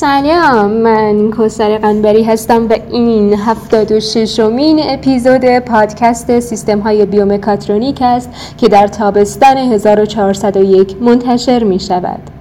سلام من کوسر قنبری هستم و این هفتاد و ششمین اپیزود پادکست سیستم های بیومکاترونیک است که در تابستان 1401 منتشر می شود.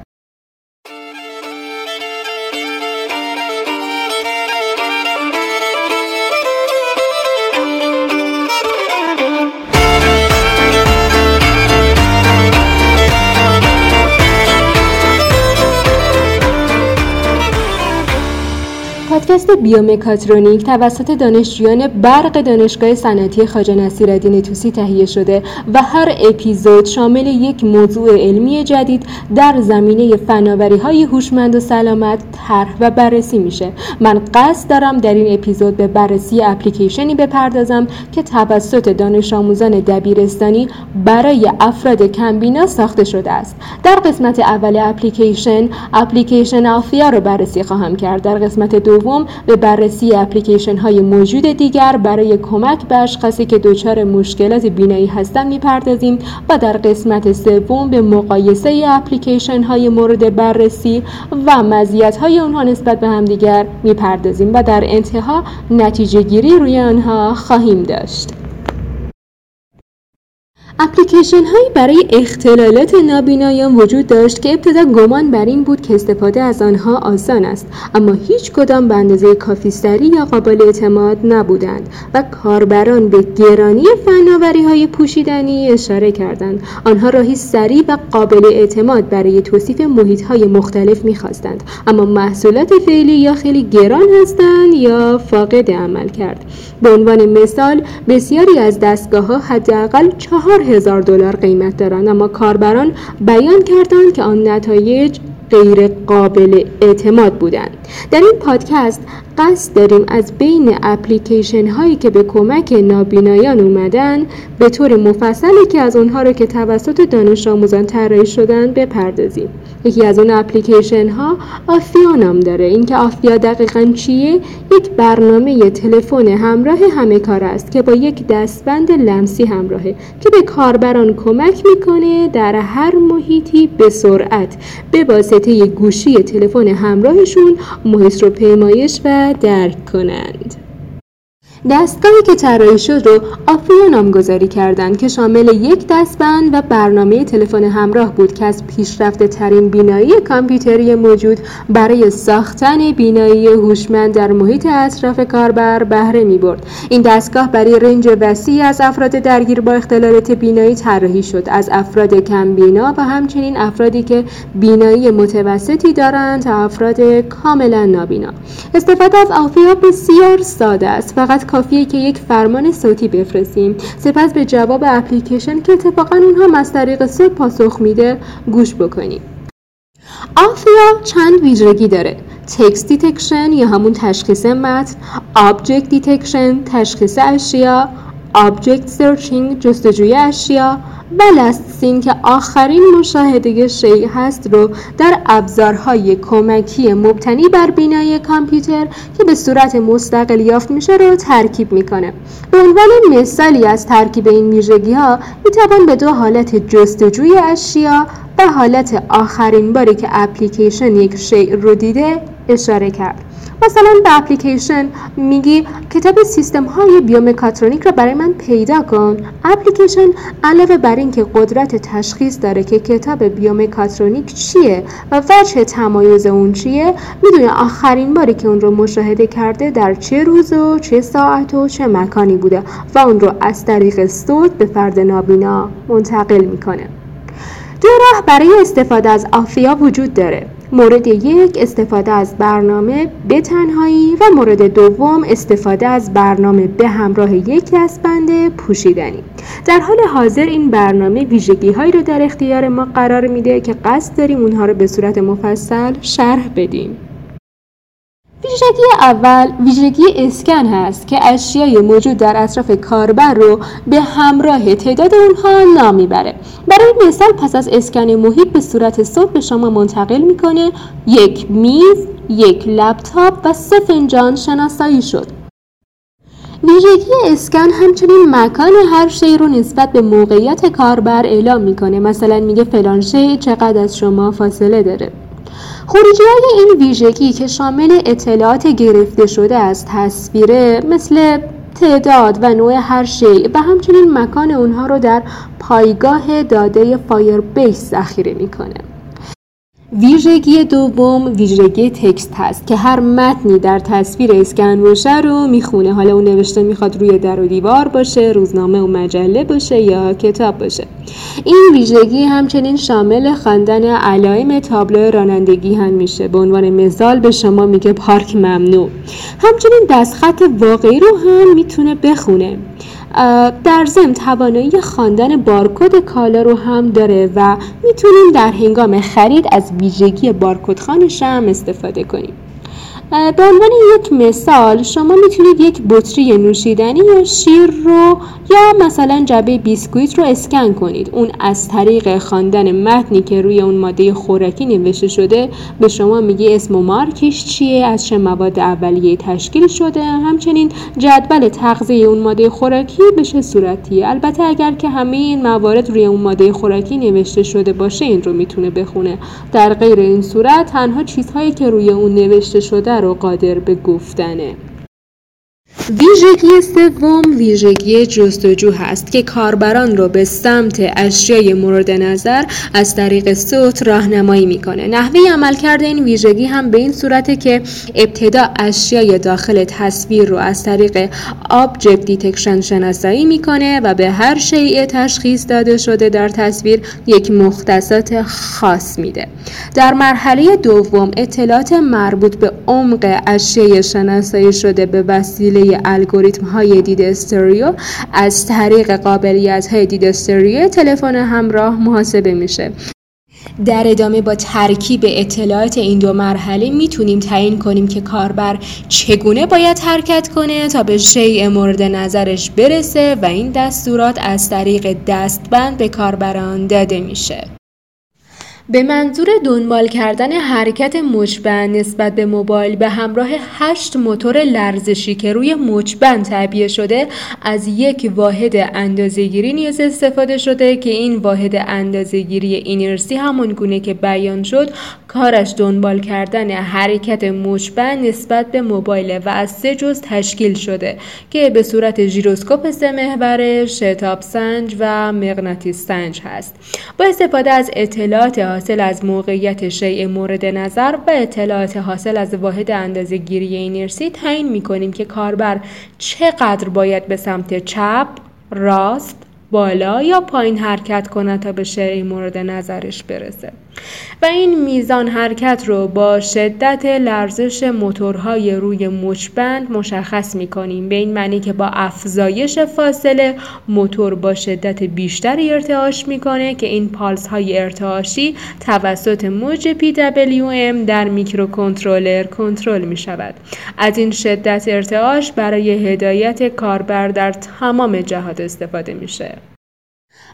بیومکاترونیک توسط دانشجویان برق دانشگاه صنعتی خواجه نصیرالدین توسی تهیه شده و هر اپیزود شامل یک موضوع علمی جدید در زمینه فناوری های هوشمند و سلامت طرح و بررسی میشه. من قصد دارم در این اپیزود به بررسی اپلیکیشنی بپردازم که توسط دانش آموزان دبیرستانی برای افراد کمبینا ساخته شده است. در قسمت اول اپلیکیشن اپلیکیشن آفیا رو بررسی خواهم کرد. در قسمت دوم به بررسی اپلیکیشن های موجود دیگر برای کمک به اشخاصی که دچار مشکلات بینایی هستند می‌پردازیم و در قسمت سوم به مقایسه اپلیکیشن های مورد بررسی و مزیت های آنها نسبت به همدیگر می‌پردازیم و در انتها نتیجه گیری روی آنها خواهیم داشت. اپلیکیشن هایی برای اختلالات نابینایان وجود داشت که ابتدا گمان بر این بود که استفاده از آنها آسان است اما هیچ کدام به اندازه کافی سریع یا قابل اعتماد نبودند و کاربران به گرانی فناوری های پوشیدنی اشاره کردند. آنها راهی سریع و قابل اعتماد برای توصیف محیط های مختلف می‌خواستند اما محصولات فعلی یا خیلی گران هستند یا فاقد عمل کرد. به عنوان مثال بسیاری از دستگاه ها حداقل چهار هزار دلار قیمت دارند. اما کاربران بیان کردند که آن نتایج غیر قابل اعتماد بودند. در این پادکست قصد داریم از بین اپلیکیشن هایی که به کمک نابینایان اومدن به طور مفصلی که از اونها رو که توسط دانش آموزان طراحی شدن بپردازیم. یکی از اون اپلیکیشن ها آفیا نام داره. اینکه آفیا دقیقا چیه؟ یک برنامه تلفن همراه همه کار است که با یک دستبند لمسی همراهه که به کاربران کمک می‌کنه در هر محیطی به سرعت به واسطه گوشی تلفن همراهشون محیط رو پیمایش و درک کنند. دستگاهی که طراحی شد رو آفیا نامگذاری کردند که شامل یک دستبند و برنامه تلفن همراه بود که از پیشرفته ترین بینایی کامپیوتری موجود برای ساختن بینایی هوشمند در محیط اطراف کاربر بهره می برد. این دستگاه برای رنج وسیعی از افراد درگیر با اختلالات بینایی طراحی شد. از افراد کم بینا و همچنین افرادی که بینایی متوسطی دارند تا افراد کاملا نابینا. استفاده از آفیا بسیار ساده است. فقط کافیه که یک فرمان صوتی بفرستیم. سپس به جواب اپلیکیشن که اتفاقا اونها از طریق صوت پاسخ میده گوش بکنیم. آفیا چند ویژگی داره؟ text detection یا همون تشخیص متن object detection تشخیص اشیا object searching جستجوی اشیا. و last seen که آخرین مشاهده شیء هست رو در ابزارهای کمکی مبتنی بر بینایی کامپیوتر که به صورت مستقل یافت میشه رو ترکیب می‌کنه. به عنوان مثالی از ترکیب این ویژگی ها می‌توان به دو حالت جستجوی اشیا و حالت آخرین باری که اپلیکیشن یک شیء رو دیده اشاره کرد. مثلا به اپلیکیشن میگی کتاب سیستم های بیومکاترونیک رو برای من پیدا کن. اپلیکیشن علاوه بر اینکه قدرت تشخیص داره که کتاب بیومکاترونیک چیه و وجه تمایز اون چیه می‌دونه آخرین باری که اون رو مشاهده کرده در چه روز و چه ساعت و چه مکانی بوده و اون رو از طریق صوت به فرد نابینا منتقل می‌کنه. دو راه برای استفاده از آفیا وجود داره. مورد یک استفاده از برنامه به تنهایی و مورد دوم استفاده از برنامه به همراه یک دستبند پوشیدنی. در حال حاضر این برنامه ویژگی هایی رو در اختیار ما قرار میده که قصد داریم اونها رو به صورت مفصل شرح بدیم. ویژگی اول ویژگی اسکن هست که اشیای موجود در اطراف کاربر رو به همراه تعداد اونها نام می‌بره. برای مثال پس از اسکن محیط به صورت صوت به شما منتقل می‌کنه یک میز یک لپتاپ و سه فنجان شناسایی شد. ویژگی اسکن همچنین مکان هر شی رو نسبت به موقعیت کاربر اعلام می‌کنه. مثلا میگه فلان شی چقدر از شما فاصله داره. خروجی های این ویژگی که شامل اطلاعات گرفته شده از تصویره مثل تعداد و نوع هر شیء و همچنین مکان اونها رو در پایگاه داده فایر بیس ذخیره می‌کنه. ویژگی دوم ویژگی تکست هست که هر متنی در تصویر اسکن باشه رو می‌خونه. حالا اون نوشته می‌خواد روی در و دیوار باشه روزنامه و مجله باشه یا کتاب باشه. این ویژگی همچنین شامل خواندن علائم تابلو رانندگی هم میشه. به عنوان مثال به شما میگه پارک ممنوع. همچنین دستخط واقعی رو هم می‌تونه بخونه. در ضمن توانایی خواندن بارکد کالا رو هم داره و می‌تونیم در هنگام خرید از ویژگی بارکد خانش هم استفاده کنیم. به عنوان یک مثال شما می‌تونید یک بطری نوشیدنی یا شیر رو یا مثلا جبه بیسکویت رو اسکن کنید. اون از طریق خواندن متنی که روی اون ماده خوراکی نوشته شده به شما میگه اسم و مارکش چیه از چه مواد اولیه تشکیل شده همچنین جدول تغذیه اون ماده خوراکی به چه صورتیه. البته اگر که همه این موارد روی اون ماده خوراکی نوشته شده باشه این رو می‌تونه بخونه. در غیر این صورت تنها چیزهایی که روی اون نوشته شده رو قادر به گفتنه. ویژگی سوم ویژگی جستجو هست که کاربران رو به سمت اشیای مورد نظر از طریق صوت راهنمایی می‌کنه. نحوه عملکرد این ویژگی هم به این صورته که ابتدا اشیای داخل تصویر رو از طریق object detection شناسایی می‌کنه و به هر شیء تشخیص داده شده در تصویر یک مختصات خاص میده. در مرحله دوم اطلاعات مربوط به عمق اشیای شناسایی شده به وسیله الگوریتم های دید استریو از طریق قابلیت های دید استریو تلفن همراه محاسبه میشه. در ادامه با ترکیب اطلاعات این دو مرحله می‌تونیم تعیین کنیم که کاربر چگونه باید حرکت کنه تا به شیء مورد نظرش برسه و این دستورات از طریق دستبند به کاربران داده میشه. به منظور دنبال کردن حرکت مچبند نسبت به موبایل به همراه هشت موتور لرزشی که روی مچبند تعبیه شده از یک واحد اندازهگیری نیاز استفاده شده که این واحد اندازهگیری اینرسی همون گونه که بیان شد کارش دنبال کردن حرکت مچبند نسبت به موبایل و از سه جز تشکیل شده که به صورت ژیروسکوپ سه محور شتاب سنج و مغناطیس سنج هست. با استفاده از اطلاعات حاصل از موقعیت شیء مورد نظر و اطلاعات حاصل از واحد اندازه گیری اینرسی تعیین می کنیم که کاربر چقدر باید به سمت چپ، راست، بالا یا پایین حرکت کند تا به شیء مورد نظرش برسه. و این میزان حرکت رو با شدت لرزش موتورهای روی مچبند مشخص می کنیم به این معنی که با افزایش فاصله موتور با شدت بیشتری ارتعاش می‌کنه که این پالس های ارتعاشی توسط موج PWM در میکروکنترلر کنترل می شود از این شدت ارتعاش برای هدایت کاربر در تمام جهات استفاده میشه.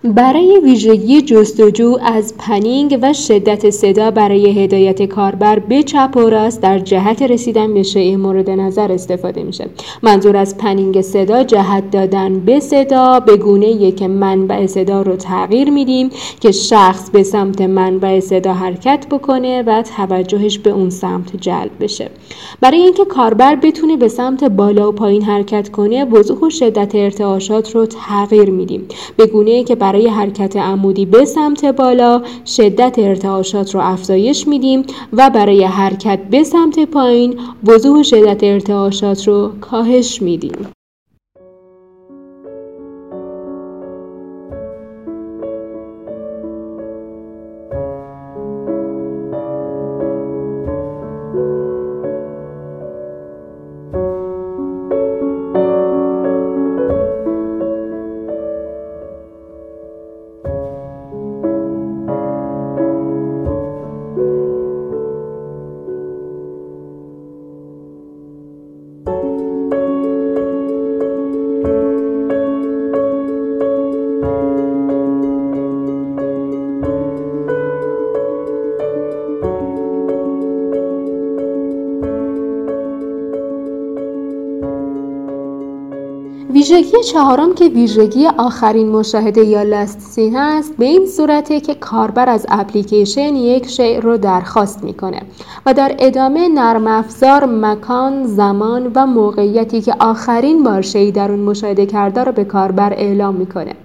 برای ویژگی جستجو از panning و شدت صدا برای هدایت کاربر به چپ و راست در جهت رسیدن به شیء مورد نظر استفاده میشه. منظور از panning صدا جهت دادن به صدا به گونه که منبع صدا رو تغییر میدیم که شخص به سمت منبع صدا حرکت بکنه و توجهش به اون سمت جلب بشه. برای اینکه کاربر بتونه به سمت بالا و پایین حرکت کنه وضوح و شدت ارتعاشات رو تغییر میدیم. به گونه که برای حرکت عمودی به سمت بالا شدت ارتعاشات رو افزایش میدیم و برای حرکت به سمت پایین وضوح شدت ارتعاشات رو کاهش میدیم. ویژگی چهارم که ویژگی آخرین مشاهده یا لستسی هست به این صورته که کاربر از اپلیکیشن یک شیء رو درخواست می‌کنه و در ادامه نرم افزار مکان، زمان و موقعیتی که آخرین بار شیء در اون مشاهده کرده رو به کاربر اعلام می‌کنه.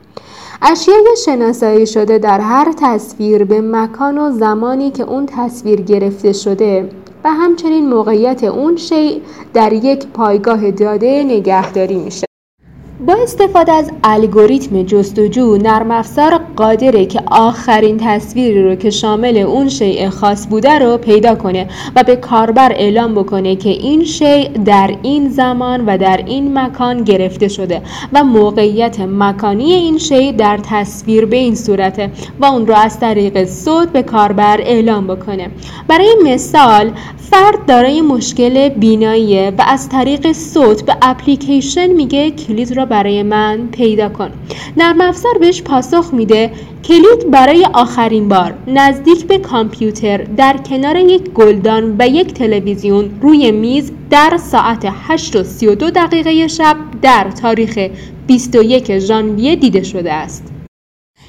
اشیای شناسایی شده در هر تصویر به مکان و زمانی که اون تصویر گرفته شده و همچنین موقعیت اون شیء در یک پایگاه داده نگهداری میشه. با استفاده از الگوریتم جستجو نرم افزار قادره که آخرین تصویری رو که شامل اون شیء خاص بوده رو پیدا کنه و به کاربر اعلام بکنه که این شیء در این زمان و در این مکان گرفته شده و موقعیت مکانی این شیء در تصویر به این صورته و اون رو از طریق صوت به کاربر اعلام بکنه. برای مثال فرد دارای مشکل بیناییه و از طریق صوت به اپلیکیشن میگه کلید را برای من پیدا کن نرم افزار بهش پاسخ میده کلید برای آخرین بار نزدیک به کامپیوتر در کنار یک گلدان و یک تلویزیون روی میز در ساعت 8 و 32 دقیقه شب در تاریخ 21 ژانویه دیده شده است.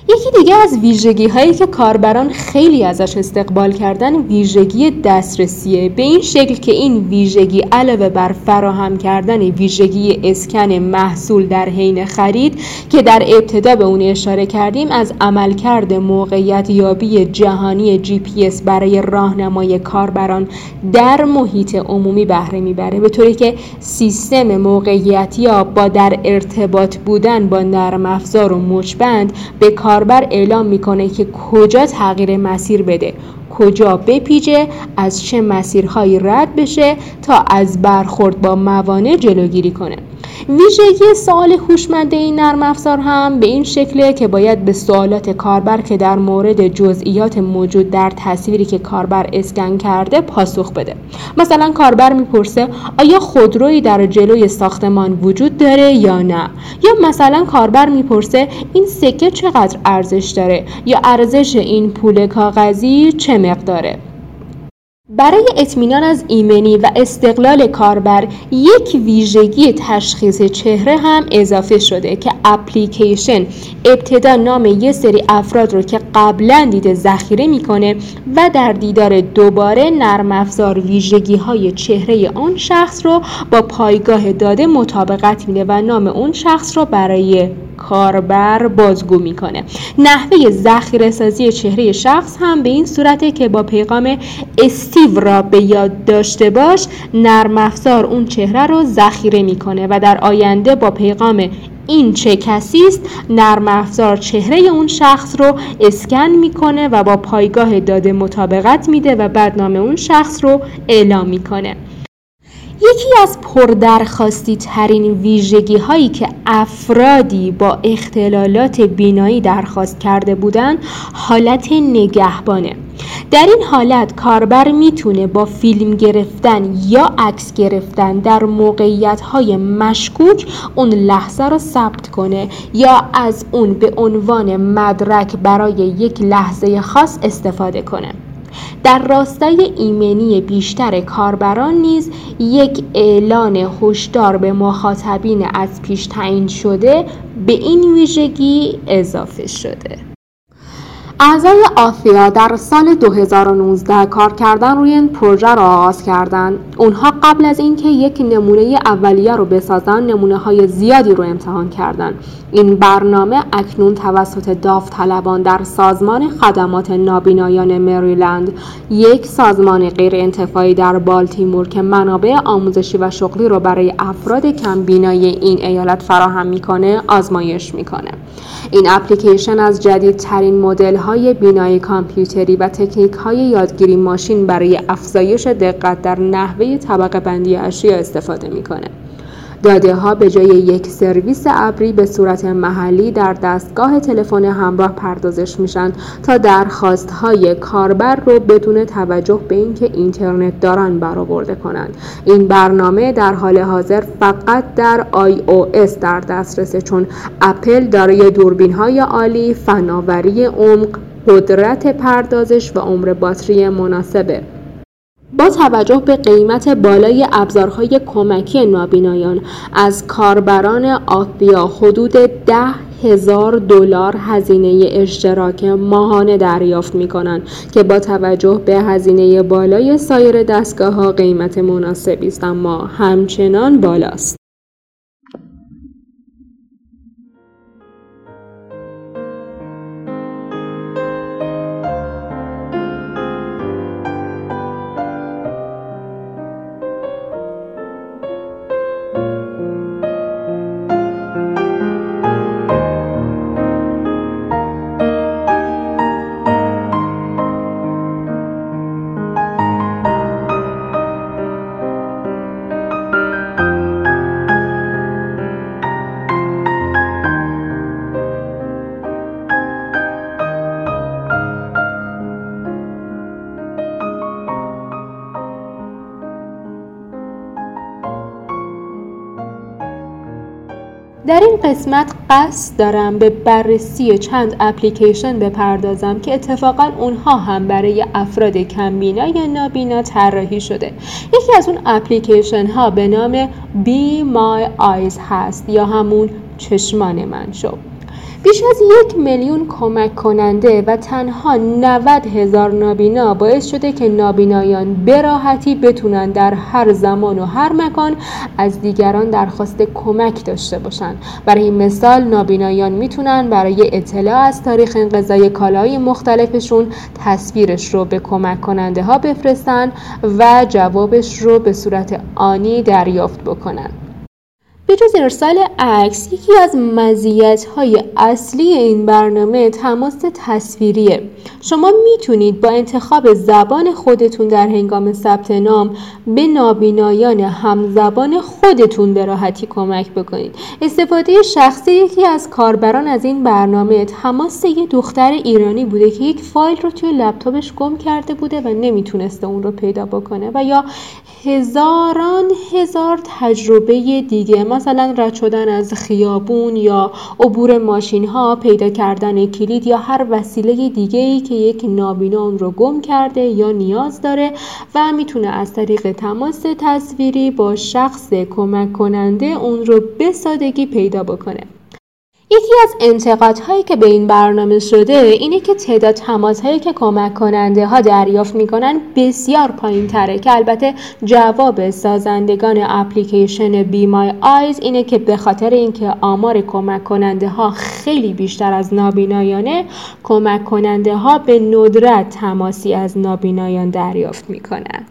یکی دیگه از ویژگی هایی که کاربران خیلی ازش استقبال کردن ویژگی دسترسیه. به این شکل که این ویژگی علاوه بر فراهم کردن ویژگی اسکن محصول در حین خرید که در ابتدا به اون اشاره کردیم از عملکرد موقعیت یابی جهانی جی پی اس برای راهنمای کاربران در محیط عمومی بهره می‌بره. به طوری که سیستم موقعیتی با در ارتباط بودن با نرم افزار و مچبند به کار کاربر اعلام می‌کنه که کجا تغییر مسیر بده کجا بپیچه از چه مسیرهایی رد بشه تا از برخورد با موانع جلوگیری کنه. ویژگی سوال هوشمند این نرم افزار هم به این شکله که باید به سوالات کاربر که در مورد جزئیات موجود در تصویری که کاربر اسکن کرده پاسخ بده. مثلا کاربر می‌پرسه آیا خودرویی در جلوی ساختمان وجود داره یا نه؟ یا مثلا کاربر می‌پرسه این سکه چقدر ارزش داره؟ یا ارزش این پول کاغذی چه مقداره؟ برای اطمینان از ایمنی و استقلال کاربر یک ویژگی تشخیص چهره هم اضافه شده که اپلیکیشن ابتدا نام یه سری افراد رو که قبلا دیده ذخیره می‌کنه و در دیدار دوباره نرم افزار ویژگی های چهره آن شخص رو با پایگاه داده مطابقت میده و نام اون شخص رو برای کاربر بازگو می‌کنه. نحوه ذخیره سازی چهره شخص هم به این صورته که با پیغام استیو را به یاد داشته باش نرم افزار اون چهره رو ذخیره می‌کنه و در آینده با پیغام این چه کسی است نرم افزار چهره اون شخص رو اسکن می‌کنه و با پایگاه داده مطابقت میده و بعد نام اون شخص رو اعلام می‌کنه. یکی از پردرخواستی ترین ویژگی هایی که افرادی با اختلالات بینایی درخواست کرده بودند حالت نگهبانه. در این حالت کاربر می‌تونه با فیلم گرفتن یا عکس گرفتن در موقعیت های مشکوک اون لحظه رو ثبت کنه یا از اون به عنوان مدرک برای یک لحظه خاص استفاده کنه. در راستای ایمنی بیشتر کاربران نیز یک اعلان هشدار به مخاطبین از پیش تعیین شده به این ویژگی اضافه شده اعضای آفیا در سال 2019 کار کردن روی این پروژه را آغاز کردند. اونها قبل از اینکه یک نمونه اولیه رو بسازن نمونه های زیادی رو امتحان کردند. این برنامه اکنون توسط داوطلبان در سازمان خدمات نابینایان مریلند یک سازمان غیر انتفاعی در بالتیمور که منابع آموزشی و شغلی رو برای افراد کم بینایی این ایالت فراهم می‌کنه آزمایش می‌کنه این اپلیکیشن از جدیدترین مدل های بینایی کامپیوتری و تکنیک های یادگیری ماشین برای افزایش دقت در نحوه طبقه بندی اشیا استفاده می‌کنه. داده ها به جای یک سرویس ابری به صورت محلی در دستگاه تلفن همراه پردازش میشن تا درخواست های کاربر رو بدون توجه به اینکه اینترنت دارن برآورده کنند این برنامه در حال حاضر فقط در iOS در دسترسه چون اپل دارای دوربین های عالی فناوری عمق قدرت پردازش و عمر باتری مناسبه با توجه به قیمت بالای ابزارهای کمکی نابینایان از کاربران آفیا حدود ده هزار دلار هزینه اشتراک ماهانه دریافت می کنند که با توجه به هزینه بالای سایر دستگاه ها قیمت مناسبی است اما همچنان بالاست. قسمت قصد دارم به بررسی چند اپلیکیشن بپردازم که اتفاقا اونها هم برای افراد کمبینا یا نابینا طراحی شده. یکی از اون اپلیکیشن ها به نام Be My Eyes هست یا همون چشمان من. شو بیش از یک میلیون کمک کننده و تنها 90 هزار نابینا باعث شده که نابینایان براحتی بتونن در هر زمان و هر مکان از دیگران درخواست کمک داشته باشند. برای مثال نابینایان می‌تونن برای اطلاع از تاریخ انقضای کالای مختلفشون تصویرش رو به کمک کننده ها بفرستن و جوابش رو به صورت آنی دریافت بکنن به جز ارسال عکس یکی از های اصلی این برنامه تماس تصویریه. شما می‌تونید با انتخاب زبان خودتون در هنگام ثبت نام به نابینایان همزبان خودتون به راحتی کمک بکنید. استفاده شخصی یکی از کاربران از این برنامه تماس یه دختر ایرانی بوده که یک فایل رو توی لپتاپش گم کرده بوده و نمی‌تونسته اون رو پیدا بکنه و یا هزاران هزار تجربه دیگه. مثلا رد شدن از خیابون یا عبور ماشین ها پیدا کردن کلید یا هر وسیله دیگه ای که یک نابینا اون رو گم کرده یا نیاز داره و می‌تونه از طریق تماس تصویری با شخص کمک کننده اون رو به سادگی پیدا بکنه. یکی از انتقادهایی که به این برنامه شده اینه که تعداد هایی که کمک کننده ها دریافت می‌کنن بسیار پایین تره که البته جواب سازندگان اپلیکیشن بی مای آیز اینه که به خاطر اینکه آمار کمک کننده ها خیلی بیشتر از نابینایانه کمک کننده ها به ندرت تماسی از نابینایان دریافت می‌کنن.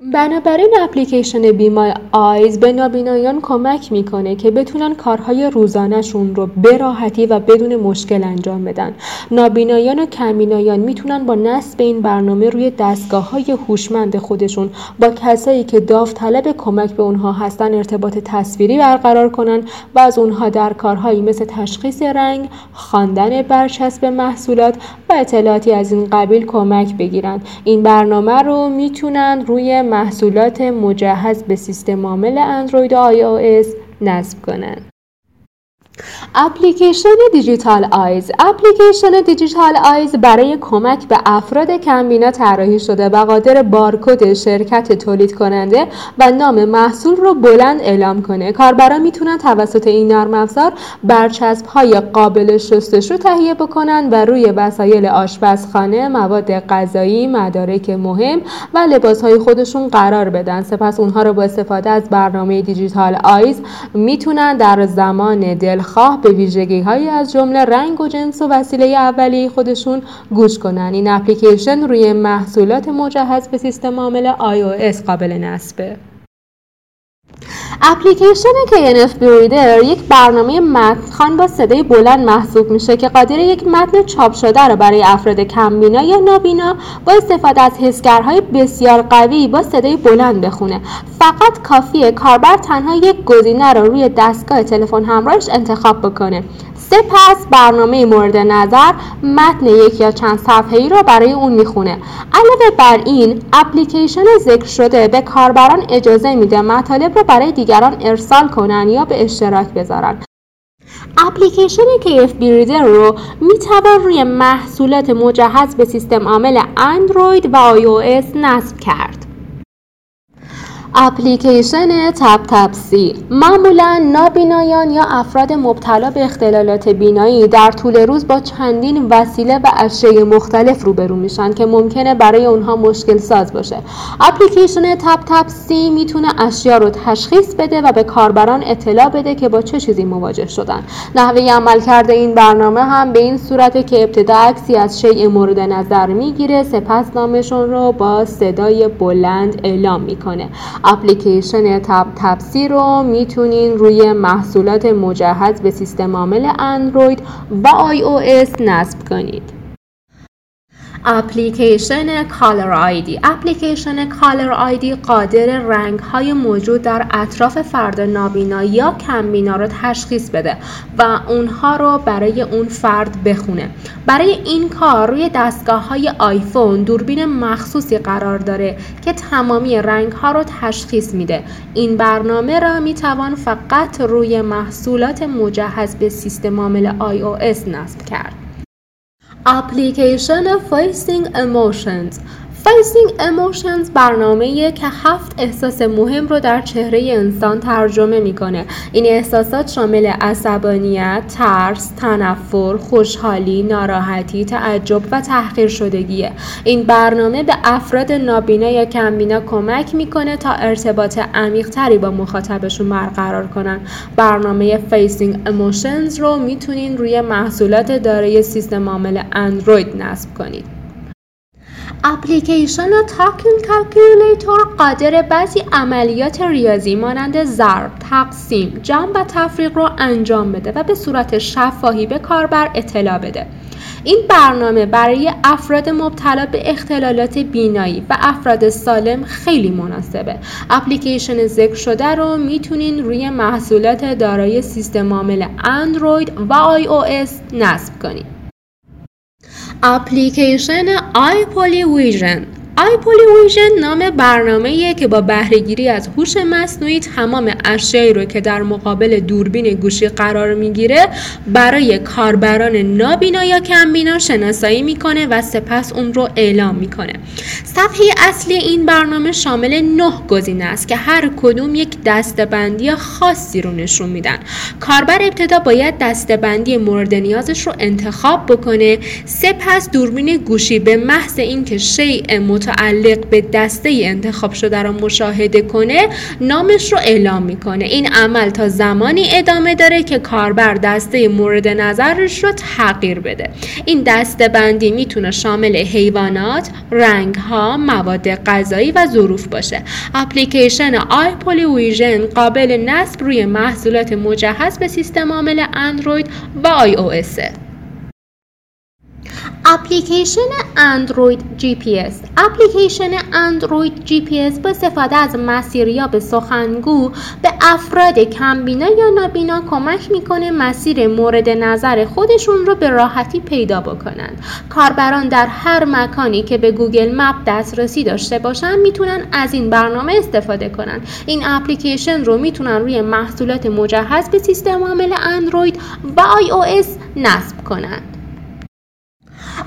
بنابراین اپلیکیشن بیمای آیز به نابینایان کمک می‌کنه که بتونن کارهای روزانهشون رو به راحتی و بدون مشکل انجام بدن. نابینایان و کمبینایان می‌تونن با نصب این برنامه روی دستگاه های هوشمند خودشون با کسایی که داوطلب کمک به اونها هستن ارتباط تصویری برقرار کنن و از اونها در کارهایی مثل تشخیص رنگ خواندن برچسب محصولات و اطلاعاتی از این قبیل کمک بگیرن. این برنامه رو می‌تونن روی محصولات مجهز به سیستم عامل اندروید و iOS نصب کنند. اپلیکیشن Digital Eyes. اپلیکیشن Digital Eyes برای کمک به افراد کمبینا طراحی شده و قادر بارکد شرکت تولید کننده و نام محصول رو بلند اعلام کنه. کاربران می‌تونن توسط این نرم افزار برچسب های قابل شستشو تهیه بکنن و روی وسایل آشپزخانه مواد غذایی مدارک مهم و لباس های خودشون قرار بدن. سپس اونها رو با استفاده از برنامه دیجیتال آیز می‌تونن در زمان دل خواه به ویژگی های از جمله رنگ و جنس و وسیله اولیه خودشون گوش کنن. این اپلیکیشن روی محصولات مجهز به سیستم عامل iOS قابل نصبه. اپلیکیشن KNF Reader یک برنامه متنخوان با صدای بلند محسوب میشه که قادر یک متن چاپ شده را برای افراد کمبینا یا نابینا با استفاده از حسگرهای بسیار قوی با صدای بلند بخونه. فقط کافیه کاربر تنها یک گزینه را روی دستگاه تلفن همراهش انتخاب بکنه. سپس برنامه مورد نظر متن یک یا چند صفحه‌ای را برای اون می‌خونه. علاوه بر این اپلیکیشن ذکر شده به کاربران اجازه میده مطالب را برای دیگران ارسال کنن یا به اشتراک بذارن. اپلیکیشن KFB ریدر رو می‌توان روی محصولات مجهز به سیستم عامل اندروید و iOS نصب کرد. اپلیکیشن تپ تپسی. معمولا نابینایان یا افراد مبتلا به اختلالات بینایی در طول روز با چندین وسیله و اشیاء مختلف روبرو میشن که ممکنه برای اونها مشکل ساز باشه. اپلیکیشن تپ تپسی می‌تونه اشیا رو تشخیص بده و به کاربران اطلاع بده که با چه چیزی مواجه شدن. نحوه عمل کرده این برنامه هم به این صورت که ابتدا عکسی از شیء مورد نظر می‌گیره سپس نامشون رو با صدای بلند اعلام می‌کنه. اپلیکیشن TapTapSee رو می‌تونین روی محصولات مجهز به سیستم عامل اندروید و iOS نصب کنید. اپلیکیشن Color ID اپلیکیشن Color ID قادر رنگ های موجود در اطراف فرد نابینا یا کمبینا رو تشخیص بده و اونها رو برای اون فرد بخونه. برای این کار روی دستگاه های آیفون دوربین مخصوصی قرار داره که تمامی رنگ ها رو تشخیص میده. این برنامه را می‌توان فقط روی محصولات مجهز به سیستم عامل iOS نصب کرد. اپلیکیشن Facing Emotions. Facing Emotions برنامه که هفت احساس مهم رو در چهره انسان ترجمه می‌کنه. این احساسات شامل عصبانیت، ترس، تنفر، خوشحالی، ناراحتی، تعجب و تحقیر شدگیه. این برنامه به افراد نابینا یا کمبینا کمک می‌کنه تا ارتباط عمیق تری با مخاطبشون برقرار کنن. برنامه Facing Emotions رو می‌تونین روی محصولات دارای سیستم عامل اندروید نصب کنید. اپلیکیشن Talking Calculator قادر بعضی عملیات ریاضی مانند ضرب، تقسیم، جمع و تفریق رو انجام بده و به صورت شفاهی به کاربر اطلاع بده. این برنامه برای افراد مبتلا به اختلالات بینایی و افراد سالم خیلی مناسبه. اپلیکیشن ذکر شده رو می‌تونین روی محصولات دارای سیستم عامل اندروید و iOS نصب کنید. اپلیکیشن Aipoly Vision. Vision نام برنامه که با بهرهگیری از هوش مصنوعی تمام اشیایی رو که در مقابل دوربین گوشی قرار می‌گیره برای کاربران نابینا یا کمبینا شناسایی می‌کنه و سپس اون رو اعلام می‌کنه. صفحه اصلی این برنامه شامل نه گزینه است که هر کدوم یک دستبندی خاصی رو نشون میدن. کاربر ابتدا باید دستبندی مورد نیازش رو انتخاب بکنه سپس دوربین گوشی به محض اینکه شیء متعلق به دسته انتخاب شده را مشاهده کنه نامش رو اعلام می‌کنه. این عمل تا زمانی ادامه داره که کاربر دسته مورد نظرش رو تغییر بده. این دسته بندی می‌تونه شامل حیوانات، رنگ ها، مواد غذایی و ظروف باشه. اپلیکیشن Ai Vision قابل نصب روی محصولات مجهز به سیستم عامل اندروید و آی او اپلیکیشن اندروید جی پی اس. اپلیکیشن اندروید جی پی اس با استفاده از مسیریاب سخنگو به افراد کمبینا یا نابینا کمک می‌کنه مسیر مورد نظر خودشون رو به راحتی پیدا بکنند. کاربران در هر مکانی که به Google Map دسترسی داشته باشن می‌تونن از این برنامه استفاده کنن. این اپلیکیشن رو می‌تونن روی محصولات مجهز به سیستم عامل اندروید و iOS نصب کنند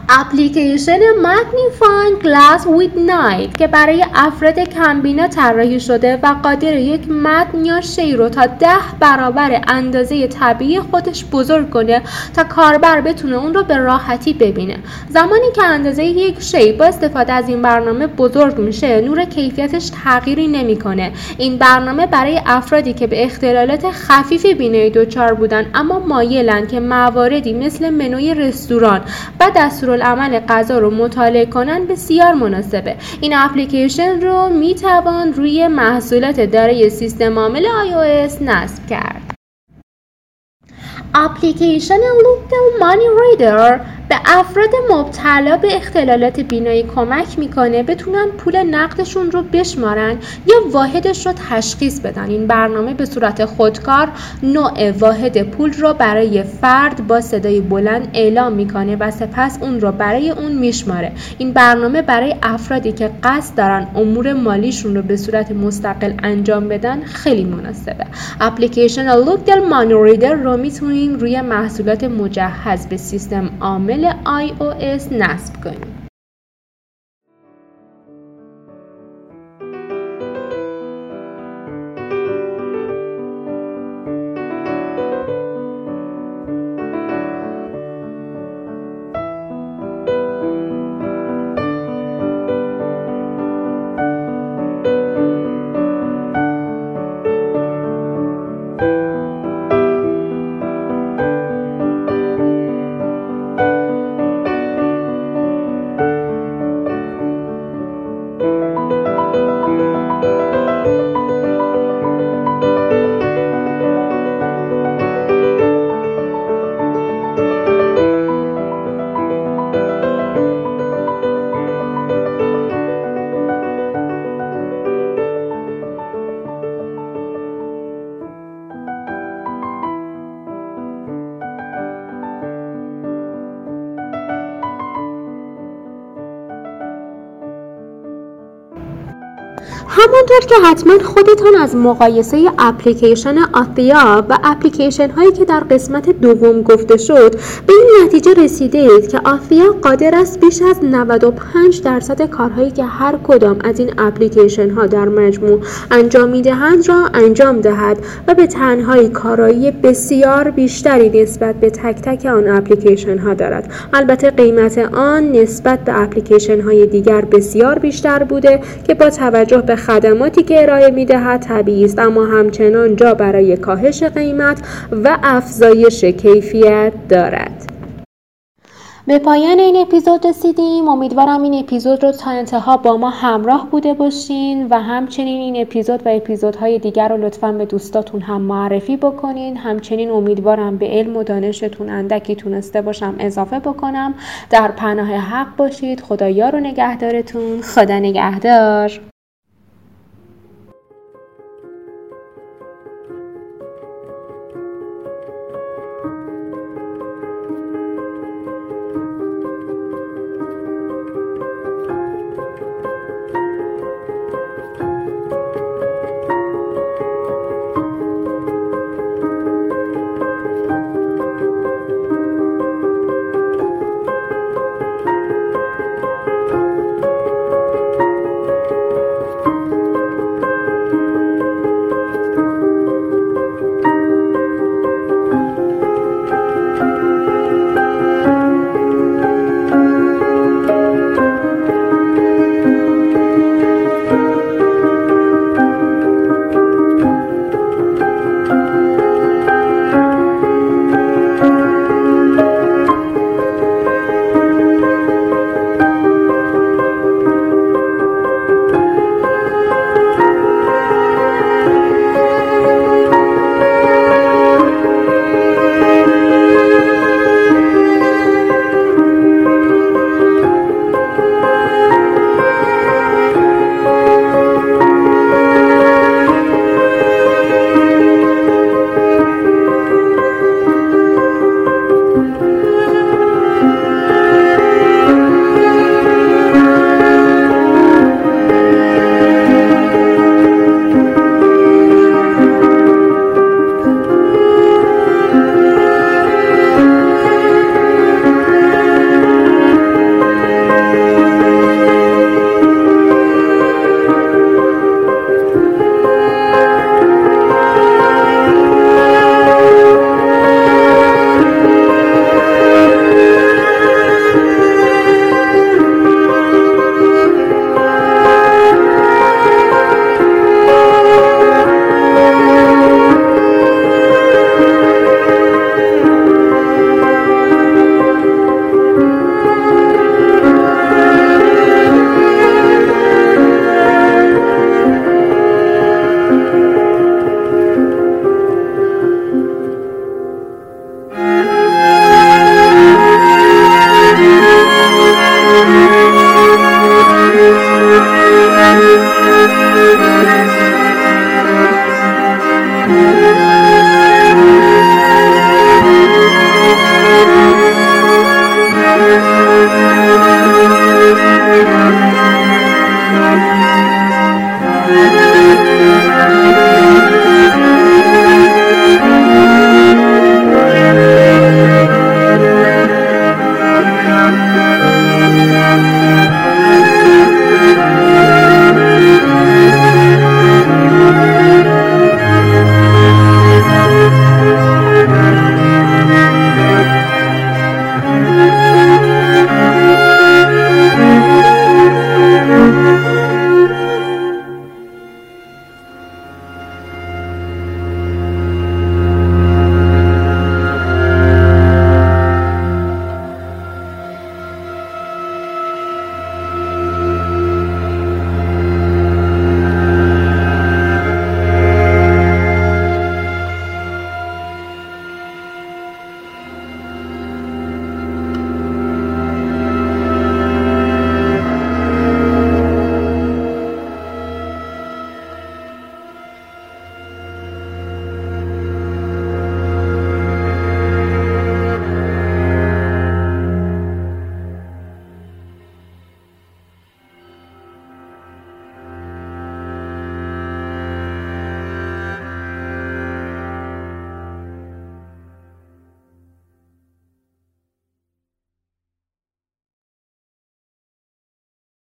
اپلیکیشن Magnifying Glass With Light که برای افراد کمبینا طراحی شده و قادر یک متن یا شی رو تا ده برابر اندازه طبیعی خودش بزرگ کنه تا کاربر بتونه اون رو به راحتی ببینه. زمانی که اندازه یک شی با استفاده از این برنامه بزرگ میشه نور کیفیتش تغییری نمی‌کنه. این برنامه برای افرادی که به اختلالات خفیف بینایی دچار بودن اما مایلن که مواردی مثل منوی رستوران و دستورالعمل غذا رو مطالعه کنن بسیار مناسبه. این اپلیکیشن رو می توان روی محصولات دارای سیستم عامل iOS نصب کرد. اپلیکیشن لوکل مانی ریدر به افراد مبتلا به اختلالات بینایی کمک می‌کنه بتونن پول نقدشون رو بشمارن یا واحدش رو تشخیص بدن. این برنامه به صورت خودکار نوع واحد پول رو برای فرد با صدای بلند اعلام می‌کنه و سپس اون رو برای اون میشماره. این برنامه برای افرادی که قصد دارن امور مالیشون رو به صورت مستقل انجام بدن خیلی مناسبه. اپلیکیشن لوکدل مانی ریدر رو می‌تونین روی محصولات مجهز به سیستم عامل iOS نصب کنیم. همانطور که حتما خودتان از مقایسه اپلیکیشن آفیا و اپلیکیشن هایی که در قسمت دوم گفته شد به این نتیجه رسیده اید که آفیا قادر است بیش از 95 درصد کارهایی که هر کدام از این اپلیکیشن ها در مجموع انجام می دهند را انجام دهد و به تنهایی کارایی بسیار بیشتری نسبت به تک تک آن اپلیکیشن ها دارد. البته قیمت آن نسبت به اپلیکیشن های دیگر بسیار بیشتر بوده که با توجه به خدماتی که ارائه می دهد طبیعی است اما همچنان جا برای کاهش قیمت و افزایش کیفیت دارد. به پایان این اپیزود رسیدیم. امیدوارم این اپیزود رو تا انتها با ما همراه بوده باشین و همچنین این اپیزود و اپیزودهای دیگر رو لطفا به دوستاتون هم معرفی بکنین. همچنین امیدوارم به علم و دانشتون اندکی تونسته باشم اضافه بکنم. در پناه حق باشید. خدایا رو نگهدارتون. خدا نگهدار.